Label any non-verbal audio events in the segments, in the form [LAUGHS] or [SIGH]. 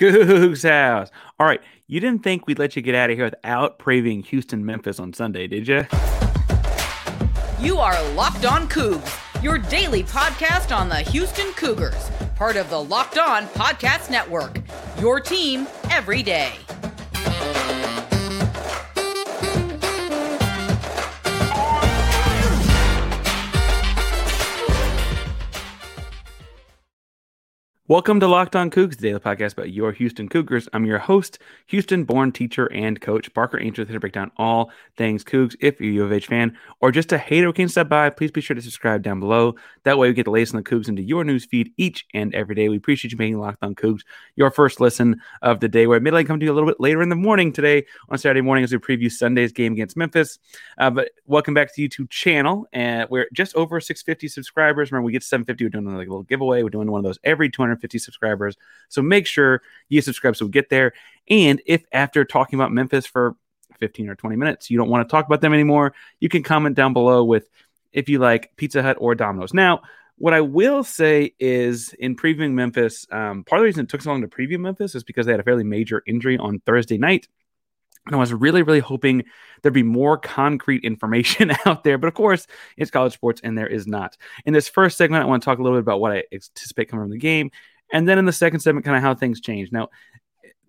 Coogs House. All right, you didn't think we'd let you get out of here without previewing Houston Memphis on Sunday, did you? You are Locked On Coogs, your daily podcast on the Houston Cougars, part of the Locked On Podcast Network. Your team every day. Welcome to Locked On Coogs, the daily podcast about your Houston Cougars. I'm your host, Houston-born teacher and coach Parker Ainsworth, here to break down all things Coogs. If you're a U of H fan or just a hater who can stop by, please be sure to subscribe down below. That way, we get the latest on the Coogs into your news feed each and every day. We appreciate you making Locked On Coogs your first listen of the day. We're midnight coming to you a little bit later in the morning today on Saturday morning as we preview Sunday's game against Memphis. Uh, but welcome back to the YouTube channel, and we're just over 650 subscribers. Remember, we get 750. We're doing like a little giveaway. We're doing one of those every 200 250 subscribers. So make sure you subscribe so we get there. And if after talking about Memphis for 15 or 20 minutes, you don't want to talk about them anymore, you can comment down below with if you like Pizza Hut or Domino's. Now, what I will say is in previewing Memphis, um, part of the reason it took so long to preview Memphis is because they had a fairly major injury on Thursday night. And I was really, really hoping there'd be more concrete information [LAUGHS] out there. But of course, it's college sports and there is not. In this first segment, I want to talk a little bit about what I anticipate coming from the game. And then in the second segment, kind of how things change. Now,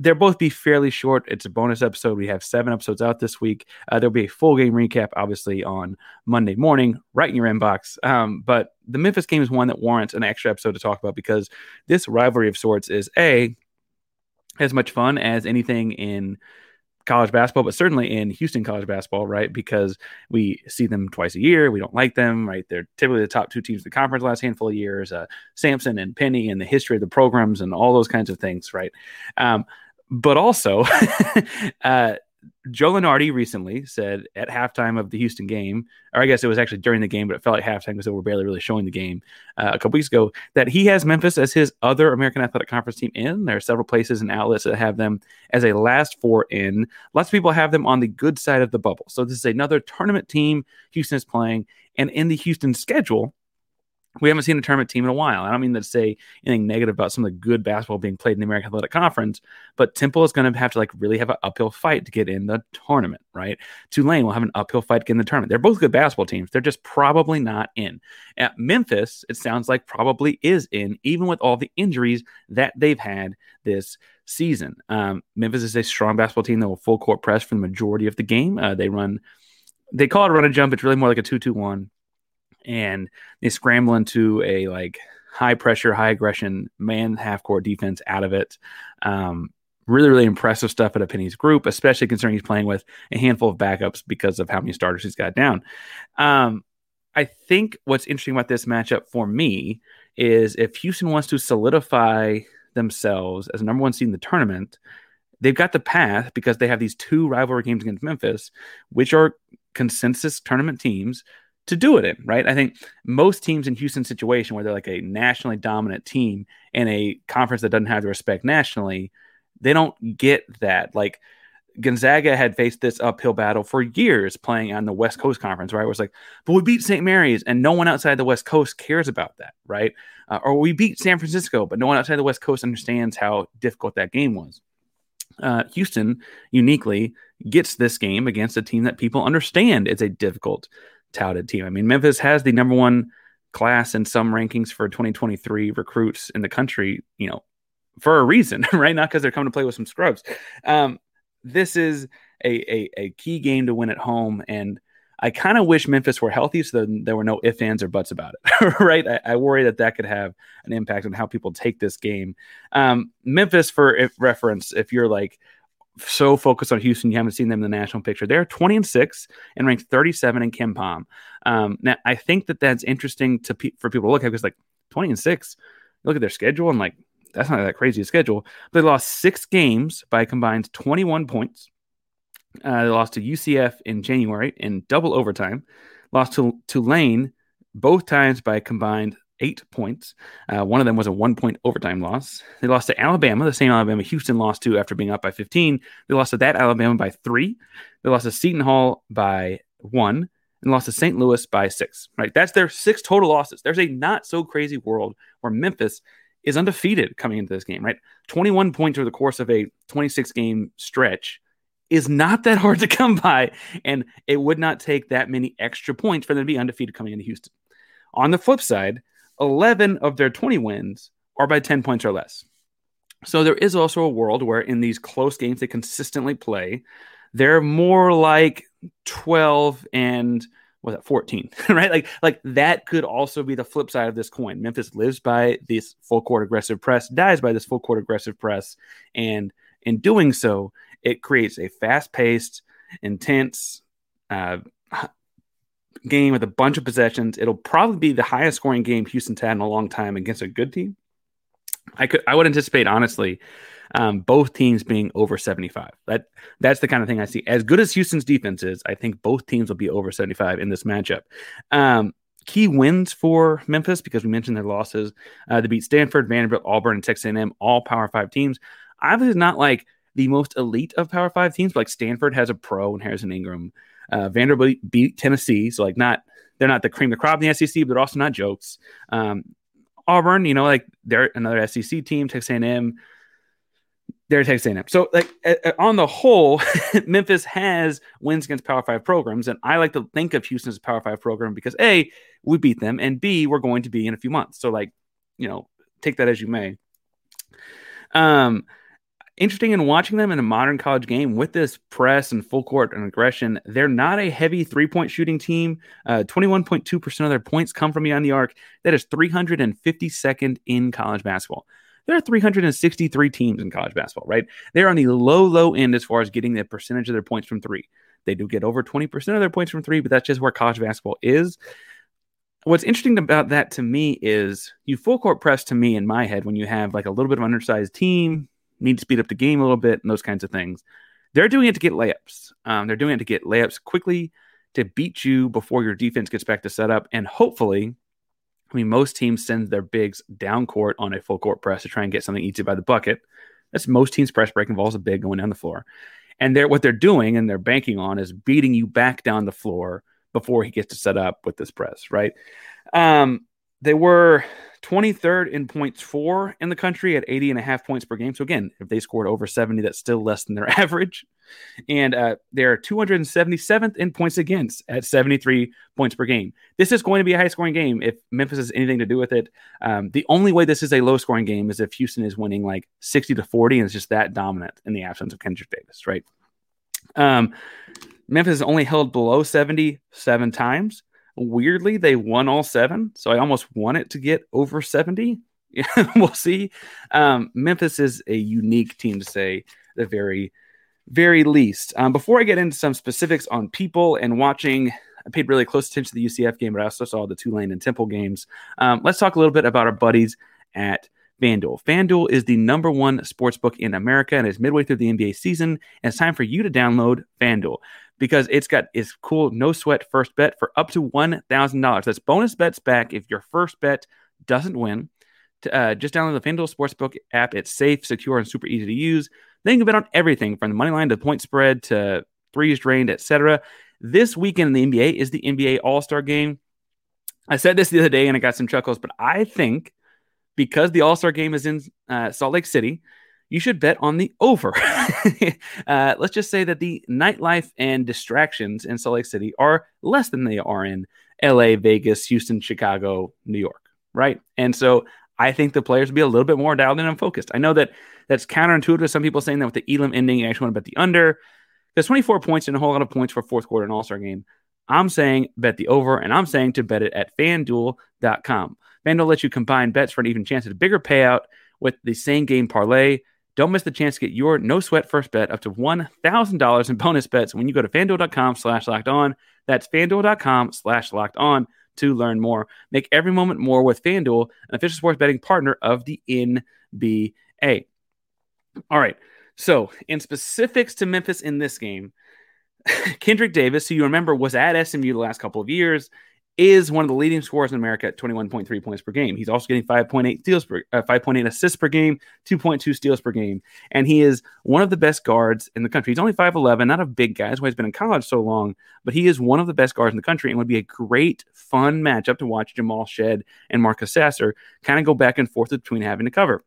they'll both be fairly short. It's a bonus episode. We have seven episodes out this week. Uh, there'll be a full game recap, obviously, on Monday morning, right in your inbox. Um, but the Memphis game is one that warrants an extra episode to talk about because this rivalry of sorts is A, as much fun as anything in college basketball, but certainly in Houston college basketball, right? Because we see them twice a year. We don't like them, right? They're typically the top two teams in the conference the last handful of years. Uh, Sampson and Penny and the history of the programs and all those kinds of things, right? Um, but also, [LAUGHS] uh, Joe Lunardi recently said at halftime of the Houston game, or I guess it was actually during the game, but it felt like halftime because they were barely really showing the game uh, a couple weeks ago, that he has Memphis as his other American Athletic Conference team in. There are several places and outlets that have them as a last four in. Lots of people have them on the good side of the bubble. So this is another tournament team Houston is playing. And in the Houston schedule, we haven't seen a tournament team in a while. I don't mean to say anything negative about some of the good basketball being played in the American Athletic Conference, but Temple is going to have to like really have an uphill fight to get in the tournament, right? Tulane will have an uphill fight to get in the tournament. They're both good basketball teams. They're just probably not in. At Memphis, it sounds like probably is in, even with all the injuries that they've had this season. Um, Memphis is a strong basketball team that will full court press for the majority of the game. Uh, they run, they call it a run and jump. It's really more like a two-two-one and they scramble into a like high pressure, high aggression man half court defense out of it. Um, really, really impressive stuff at a Penny's group, especially considering he's playing with a handful of backups because of how many starters he's got down. Um, I think what's interesting about this matchup for me is if Houston wants to solidify themselves as number one seed in the tournament, they've got the path because they have these two rivalry games against Memphis, which are consensus tournament teams to do it in, right? I think most teams in Houston situation where they're like a nationally dominant team in a conference that doesn't have the respect nationally, they don't get that. Like Gonzaga had faced this uphill battle for years playing on the West Coast Conference, right? It was like, but we beat St. Mary's and no one outside the West Coast cares about that, right? Uh, or we beat San Francisco, but no one outside the West Coast understands how difficult that game was. Uh, Houston uniquely gets this game against a team that people understand is a difficult touted team. I mean, Memphis has the number one class in some rankings for 2023 recruits in the country, you know, for a reason, [LAUGHS] right? Not because they're coming to play with some scrubs. Um, this is a, a, a, key game to win at home. And I kind of wish Memphis were healthy so there were no ifs, ands, or buts about it, [LAUGHS] right? I, I, worry that that could have an impact on how people take this game. Um, Memphis, for if reference, if you're like, so focused on Houston, you haven't seen them in the national picture. They're 20 and six and ranked 37 in KenPom. Um, now, I think that that's interesting to pe- for people to look at because like 20 and six, look at their schedule and like that's not that crazy a schedule. But they lost six games by combined 21 points. Uh, they lost to UCF in January in double overtime. Lost to Tulane both times by combined eight points. Uh, one of them was a one point overtime loss. They lost to Alabama, the same Alabama Houston lost to after being up by 15. They lost to that Alabama by three. They lost to Seton Hall by one and lost to St. Louis by six. Right. That's their six total losses. There's a not so crazy world where Memphis is undefeated coming into this game, right? 21 points over the course of a 26 game stretch is not that hard to come by. And it would not take that many extra points for them to be undefeated coming into Houston. On the flip side, 11 of their 20 wins are by 10 points or less. So there is also a world where in these close games they consistently play, they're more like 12 and was that 14 [LAUGHS] right like like that could also be the flip side of this coin memphis lives by this full court aggressive press dies by this full court aggressive press and in doing so it creates a fast-paced intense uh, game with a bunch of possessions it'll probably be the highest scoring game houston's had in a long time against a good team i could i would anticipate honestly um, both teams being over 75. That that's the kind of thing I see. As good as Houston's defense is, I think both teams will be over 75 in this matchup. Um, key wins for Memphis because we mentioned their losses. Uh, they beat Stanford, Vanderbilt, Auburn, and Texas A&M, all Power Five teams. Obviously, not like the most elite of Power Five teams, but like Stanford has a pro in Harrison Ingram. Uh, Vanderbilt beat Tennessee, so like not they're not the cream of the crop in the SEC, but they're also not jokes. Um, Auburn, you know, like they're another SEC team. Texas A&M, they're Texas A&M. So, like on the whole, [LAUGHS] Memphis has wins against Power Five programs, and I like to think of Houston as a Power Five program because a we beat them, and b we're going to be in a few months. So, like you know, take that as you may. Um, interesting in watching them in a modern college game with this press and full court and aggression. They're not a heavy three point shooting team. Uh, 21.2% of their points come from beyond the arc. That is 352nd in college basketball there are 363 teams in college basketball, right? They're on the low, low end as far as getting the percentage of their points from three. They do get over 20% of their points from three, but that's just where college basketball is. What's interesting about that to me is you full court press to me in my head when you have like a little bit of undersized team, need to speed up the game a little bit, and those kinds of things. They're doing it to get layups. Um, they're doing it to get layups quickly to beat you before your defense gets back to set up, and hopefully I mean, most teams send their bigs down court on a full court press to try and get something easy by the bucket. That's most teams' press break involves a big going down the floor. And they're what they're doing and they're banking on is beating you back down the floor before he gets to set up with this press, right? Um, they were 23rd in points for in the country at 80 and a half points per game. So again, if they scored over 70, that's still less than their [LAUGHS] average. And uh, they're 277th in points against at 73 points per game. This is going to be a high scoring game if Memphis has anything to do with it. Um, the only way this is a low scoring game is if Houston is winning like 60 to 40 and it's just that dominant in the absence of Kendric Davis, right? Um, Memphis has only held below 70 seven times. Weirdly, they won all seven, so I almost want it to get over 70. [LAUGHS] we'll see. Um, Memphis is a unique team to say the very, very least. Um, before I get into some specifics on people and watching, I paid really close attention to the UCF game, but I also saw the Tulane and Temple games. Um, let's talk a little bit about our buddies at FanDuel. FanDuel is the number one sports book in America and is midway through the NBA season. And it's time for you to download FanDuel because it's got its cool no sweat first bet for up to $1,000. That's bonus bets back if your first bet doesn't win. Uh, just download the FanDuel Sportsbook app. It's safe, secure, and super easy to use. Then you can bet on everything from the money line to the point spread to threes drained, etc. This weekend in the NBA is the NBA All Star Game. I said this the other day and I got some chuckles, but I think because the All Star Game is in uh, Salt Lake City, you should bet on the over. [LAUGHS] uh, let's just say that the nightlife and distractions in Salt Lake City are less than they are in LA, Vegas, Houston, Chicago, New York, right? And so I think the players be a little bit more dialed in and focused. I know that that's counterintuitive. Some people saying that with the Elam ending, you actually want to bet the under. There's 24 points and a whole lot of points for fourth quarter and All Star game. I'm saying bet the over, and I'm saying to bet it at fanduel.com. FanDuel lets you combine bets for an even chance at a bigger payout with the same game parlay. Don't miss the chance to get your no sweat first bet up to $1,000 in bonus bets when you go to fanduel.com slash locked on. That's fanduel.com slash locked on to learn more. Make every moment more with FanDuel, an official sports betting partner of the NBA. All right. So, in specifics to Memphis in this game, [LAUGHS] Kendric Davis, who you remember was at SMU the last couple of years, is one of the leading scorers in America at 21.3 points per game. He's also getting 5.8 steals per uh, 5.8 assists per game, 2.2 steals per game, and he is one of the best guards in the country. He's only 5'11, not a big guy. That's why he's been in college so long, but he is one of the best guards in the country and would be a great fun matchup to watch Jamal Shead and Marcus Sasser kind of go back and forth between having to cover.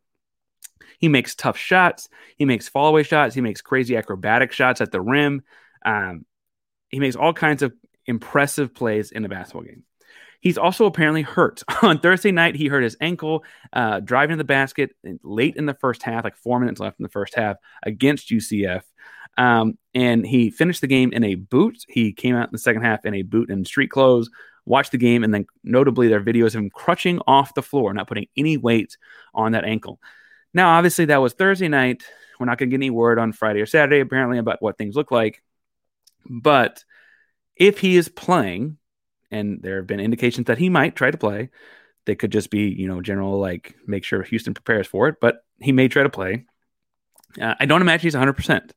He makes tough shots. He makes fallaway shots. He makes crazy acrobatic shots at the rim. Um, he makes all kinds of impressive plays in a basketball game. He's also apparently hurt. [LAUGHS] On Thursday night, he hurt his ankle uh, driving to the basket late in the first half, like four minutes left in the first half against UCF. Um, and he finished the game in a boot. He came out in the second half in a boot and street clothes, watched the game, and then notably, there videos of him crutching off the floor, not putting any weight on that ankle. Now, obviously, that was Thursday night. We're not going to get any word on Friday or Saturday, apparently, about what things look like. But if he is playing, and there have been indications that he might try to play, they could just be, you know, general like make sure Houston prepares for it, but he may try to play. Uh, I don't imagine he's 100%.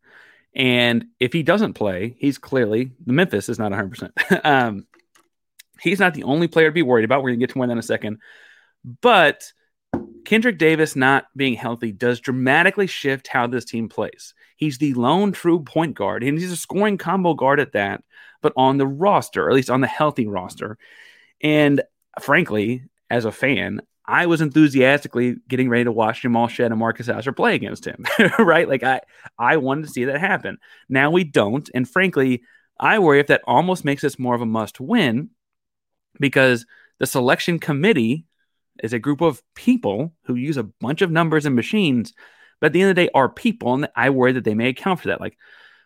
And if he doesn't play, he's clearly the Memphis is not 100%. [LAUGHS] um, he's not the only player to be worried about. We're going to get to more in a second. But Kendric Davis not being healthy does dramatically shift how this team plays. He's the lone true point guard, and he's a scoring combo guard at that, but on the roster, at least on the healthy roster. And frankly, as a fan, I was enthusiastically getting ready to watch Jamal Shead and Marcus Sasser play against him, [LAUGHS] right? Like I, I wanted to see that happen. Now we don't, and frankly, I worry if that almost makes us more of a must win because the selection committee is a group of people who use a bunch of numbers and machines, but at the end of the day are people, and I worry that they may account for that. Like,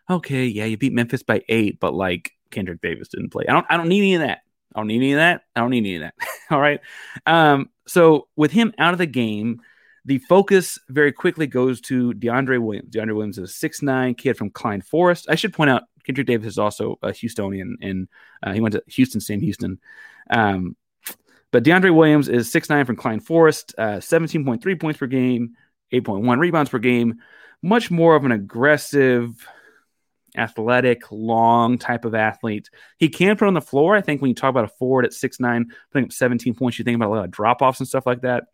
okay, yeah, you beat Memphis by eight, but like Kendric Davis didn't play. I don't I don't need any of that. I don't need any of that. I don't need any of that. [LAUGHS] All right. Um, so with him out of the game, the focus very quickly goes to DeAndre Williams. DeAndre Williams is a six nine kid from Klein Forest. I should point out Kendric Davis is also a Houstonian, and uh, he went to Houston, same Houston. Um, but DeAndre Williams is six nine from Klein Forest, uh, 17.3 points per game, 8.1 rebounds per game. Much more of an aggressive, athletic, long type of athlete. He can put on the floor. I think when you talk about a forward at six nine, putting up 17 points, you think about a lot of drop offs and stuff like that.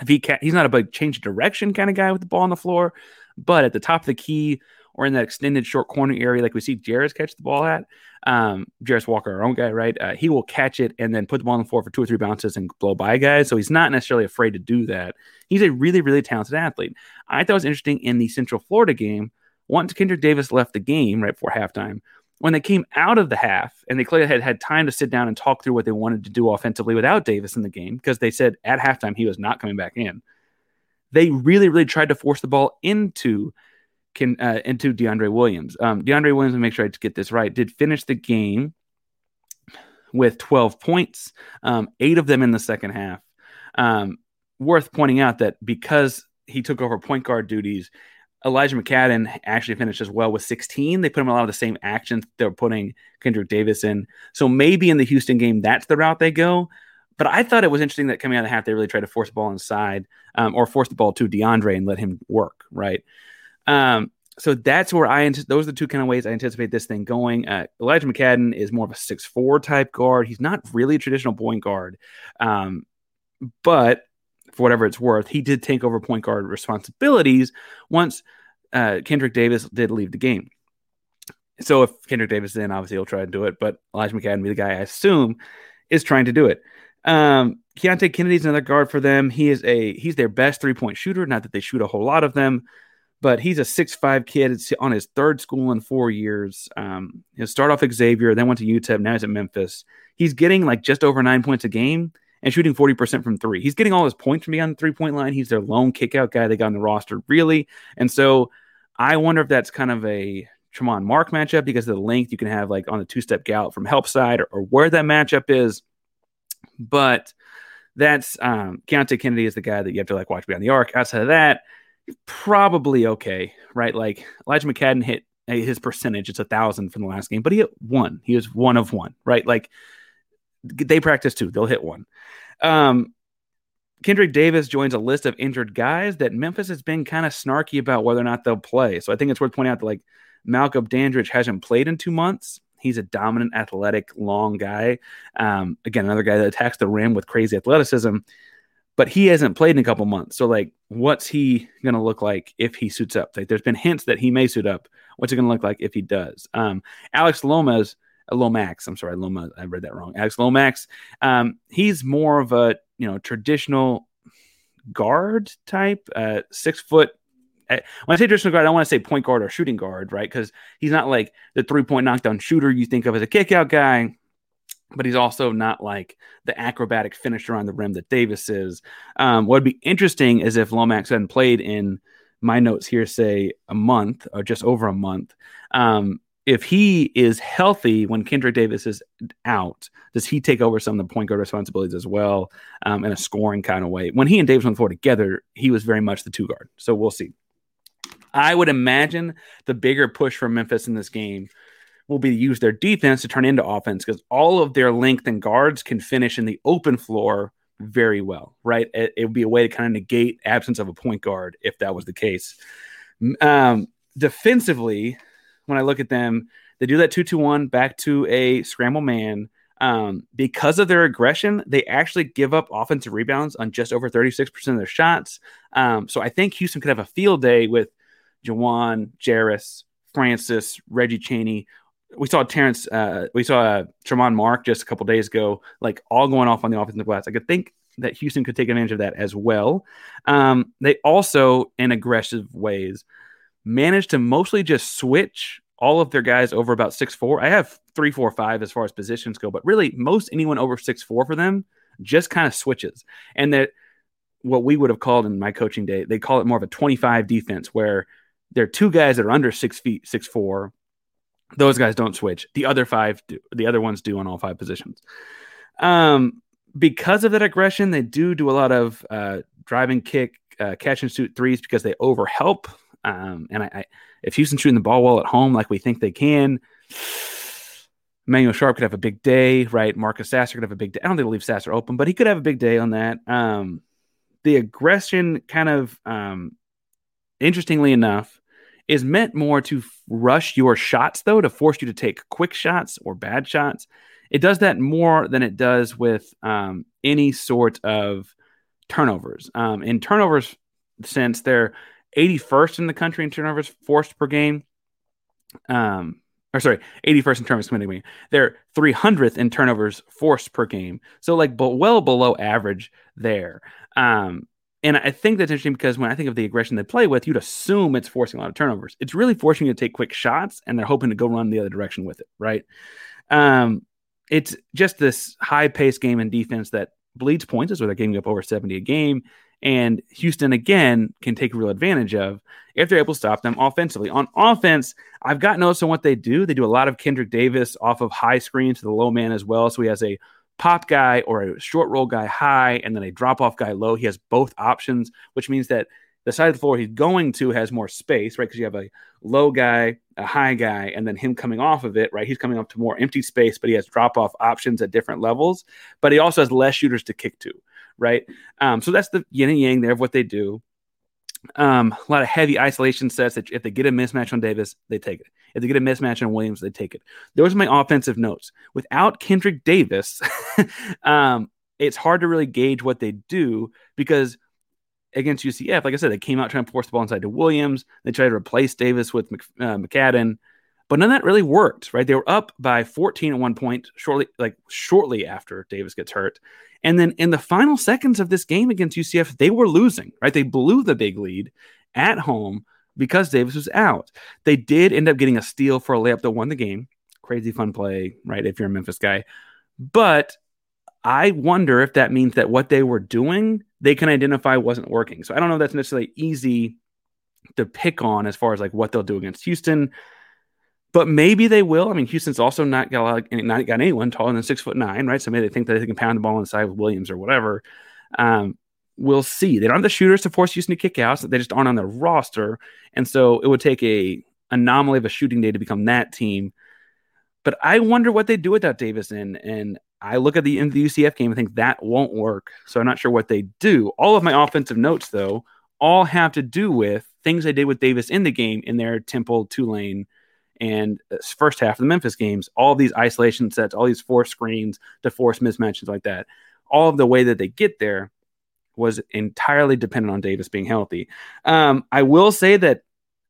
If he can, he's not a big change of direction kind of guy with the ball on the floor, but at the top of the key or in that extended short corner area, like we see Jarace catch the ball at, um, Jarace Walker, our own guy, right? Uh, he will catch it and then put the ball on the floor for two or three bounces and blow by guys. So he's not necessarily afraid to do that. He's a really, really talented athlete. I thought it was interesting in the Central Florida game once Kendric Davis left the game right before halftime, when they came out of the half and they clearly had had time to sit down and talk through what they wanted to do offensively without Davis in the game, because they said at halftime he was not coming back in. They really, really tried to force the ball into can uh, into DeAndre Williams. Um, DeAndre Williams, make sure I get this right, did finish the game with 12 points, um, eight of them in the second half. Um, worth pointing out that because he took over point guard duties, Elijah McCadden actually finished as well with 16. They put him in a lot of the same actions they're putting Kendric Davis in. So maybe in the Houston game, that's the route they go. But I thought it was interesting that coming out of the half, they really tried to force the ball inside um, or force the ball to DeAndre and let him work, right? Um, so that's where I, those are the two kind of ways I anticipate this thing going. Uh, Elijah McCadden is more of a six four type guard. He's not really a traditional point guard. Um, but for whatever it's worth, he did take over point guard responsibilities once uh, Kendric Davis did leave the game. So if Kendric Davis is then obviously he'll try to do it, but Elijah McCadden be the guy I assume is trying to do it. Um, Keonte Kennedy's another guard for them. He is a he's their best three point shooter. Not that they shoot a whole lot of them, but he's a six five kid. It's on his third school in four years. Um, he'll start off Xavier, then went to UTEP. Now he's at Memphis. He's getting like just over nine points a game and shooting 40% from three. He's getting all his points from beyond the three point line. He's their lone kickout guy they got on the roster, really. And so I wonder if that's kind of a Tramon Mark matchup because of the length you can have like on the two step gallop from help side or, or, where that matchup is. But that's um Keonte Kennedy is the guy that you have to like watch behind the arc. Outside of that, probably okay, right? Like Elijah McCadden hit his percentage, it's a thousand from the last game, but he hit one. He was one of one, right? Like they practice too. They'll hit one. Um, Kendric Davis joins a list of injured guys that Memphis has been kind of snarky about whether or not they'll play. So I think it's worth pointing out that like Malcolm Dandridge hasn't played in two months. He's a dominant, athletic, long guy. Um, again, another guy that attacks the rim with crazy athleticism, but he hasn't played in a couple months. So, like, what's he going to look like if he suits up? Like, there's been hints that he may suit up. What's it going to look like if he does? Um, Alex Lomas, uh, Lomax, I'm sorry, Loma, I read that wrong. Alex Lomax, um, he's more of a you know traditional guard type, uh, six foot when I say traditional guard, I don't want to say point guard or shooting guard, right? Because he's not like the three point knockdown shooter you think of as a kick out guy, but he's also not like the acrobatic finisher on the rim that Davis is. Um, what would be interesting is if Lomax hadn't played in my notes here, say a month or just over a month. Um, if he is healthy when Kendric Davis is out, does he take over some of the point guard responsibilities as well um, in a scoring kind of way? When he and Davis went forward together, he was very much the two guard. So we'll see. I would imagine the bigger push for Memphis in this game will be to use their defense to turn into offense because all of their length and guards can finish in the open floor very well, right? It, it, would be a way to kind of negate absence of a point guard if that was the case. Um, defensively, when I look at them, they do that 2 2 1 back to a scramble man. Um, because of their aggression, they actually give up offensive rebounds on just over 36% of their shots. Um, so I think Houston could have a field day with J'Wan, Jarace, Francis, Reggie Chaney. We saw Terrence, uh, we saw uh, Tramon Mark just a couple days ago, like all going off on the offensive glass. I could think that Houston could take advantage of that as well. Um, they also, in aggressive ways, managed to mostly just switch all of their guys over about six four. I have three, four, five as far as positions go, but really most anyone over six four for them just kind of switches. And that what we would have called in my coaching day, they call it more of a 25 defense where there are two guys that are under six feet, six four. Those guys don't switch. The other five, do, the other ones do on all five positions. Um, because of that aggression, they do do a lot of uh, driving kick, uh, catch and shoot threes because they overhelp. Um, and I, I, if Houston's shooting the ball well at home, like we think they can, Manuel Sharp could have a big day, right? Marcus Sasser could have a big day. I don't think they'll leave Sasser open, but he could have a big day on that. Um, the aggression kind of um, interestingly enough, is meant more to rush your shots, though, to force you to take quick shots or bad shots. It does that more than it does with um, any sort of turnovers. Um, in turnovers since they're 81st in the country in turnovers forced per game. Um, or sorry, 81st in turnovers committed. They're 300th in turnovers forced per game. So like, but well below average there. Um, and I think that's interesting because when I think of the aggression they play with, you'd assume it's forcing a lot of turnovers. It's really forcing you to take quick shots, and they're hoping to go run the other direction with it, right? Um, it's just this high paced game in defense that bleeds points, is where they're giving up over 70 a game. And Houston, again, can take real advantage of if they're able to stop them offensively. On offense, I've got notes on what they do. They do a lot of Kendric Davis off of high screen to the low man as well. So he has a pop guy or a short roll guy high and then a drop off guy low. He has both options, which means that the side of the floor he's going to has more space, right? Because you have a low guy, a high guy, and then him coming off of it, right? He's coming up to more empty space, but he has drop off options at different levels. But he also has less shooters to kick to, right? Um, so that's the yin and yang there of what they do. Um, a lot of heavy isolation sets that if they get a mismatch on Davis, they take it. If they get a mismatch on Williams, they take it. Those are my offensive notes. Without Kendric Davis, [LAUGHS] um, it's hard to really gauge what they do because against UCF, like I said, they came out trying to force the ball inside to Williams. They tried to replace Davis with Mc, uh, McFadden, but none of that really worked. Right? They were up by 14 at one point, shortly, like shortly after Davis gets hurt, and then in the final seconds of this game against UCF, they were losing. Right? They blew the big lead at home because Davis was out. They did end up getting a steal for a layup that won the game. Crazy fun play, right? If you're a Memphis guy. But I wonder if that means that what they were doing, they can identify wasn't working. So I don't know if that's necessarily easy to pick on as far as like what they'll do against Houston. But maybe they will. I mean, Houston's also not got lot, of, not got anyone taller than six foot nine, right? So maybe they think that they can pound the ball inside with Williams or whatever. Um, we'll see. They don't have the shooters to force Houston to kick out. So they just aren't on their roster. And so it would take a anomaly of a shooting day to become that team. But I wonder what they do without Davis in. And I look at the, in the UCF game and think that won't work. So I'm not sure what they do. All of my offensive notes, though, all have to do with things they did with Davis in the game in their Temple, Tulane, and first half of the Memphis games, all these isolation sets, all these force screens to force mismatches like that, all of the way that they get there was entirely dependent on Davis being healthy. Um, I will say that,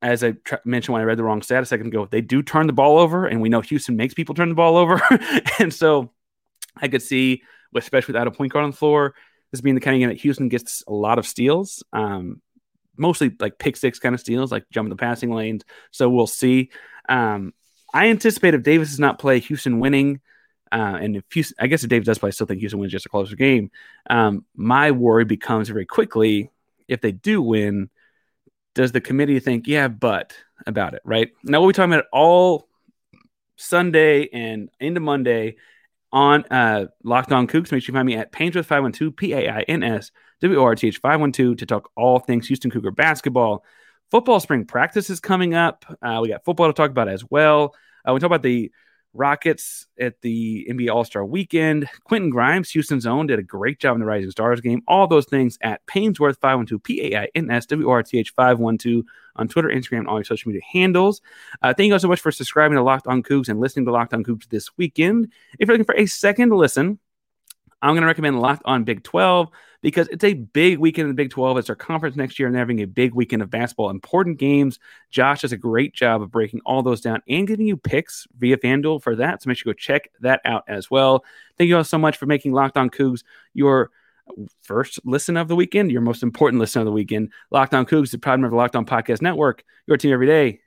as I tr- mentioned when I read the wrong stat a second ago, they do turn the ball over, and we know Houston makes people turn the ball over, [LAUGHS] and so I could see, especially without a point guard on the floor, this being the kind of game that Houston gets a lot of steals. Um, mostly like pick six kind of steals, like jumping the passing lanes. So we'll see. Um, I anticipate if Davis does not play, Houston winning. Uh, and if Houston, I guess if Davis does play, I still think Houston wins just a closer game. Um, my worry becomes very quickly if they do win, does the committee think, yeah, but about it, right? Now, we'll be talking about all Sunday and into Monday on uh, Locked On Coogs. Make sure you find me at Painsworth512, P A I N S W O R T H 512 to talk all things Houston Cougar basketball. Football spring practice is coming up. Uh, we got football to talk about as well. Uh, we talk about the Rockets at the NBA All Star weekend. Quentin Grimes, Houston's own, did a great job in the Rising Stars game. All those things at Painsworth 512, P A I N S W R T H 512 on Twitter, Instagram, and all your social media handles. Uh, thank you all so much for subscribing to Locked On Coogs and listening to Locked On Coogs this weekend. If you're looking for a second listen, I'm going to recommend Locked On Big 12 because it's a big weekend in the Big 12. It's our conference next year, and they're having a big weekend of basketball, important games. Josh does a great job of breaking all those down and giving you picks via FanDuel for that. So make sure you go check that out as well. Thank you all so much for making Locked On Coogs your first listen of the weekend, your most important listen of the weekend. Locked On Coogs, the proud member of the Locked On Podcast Network, your team every day.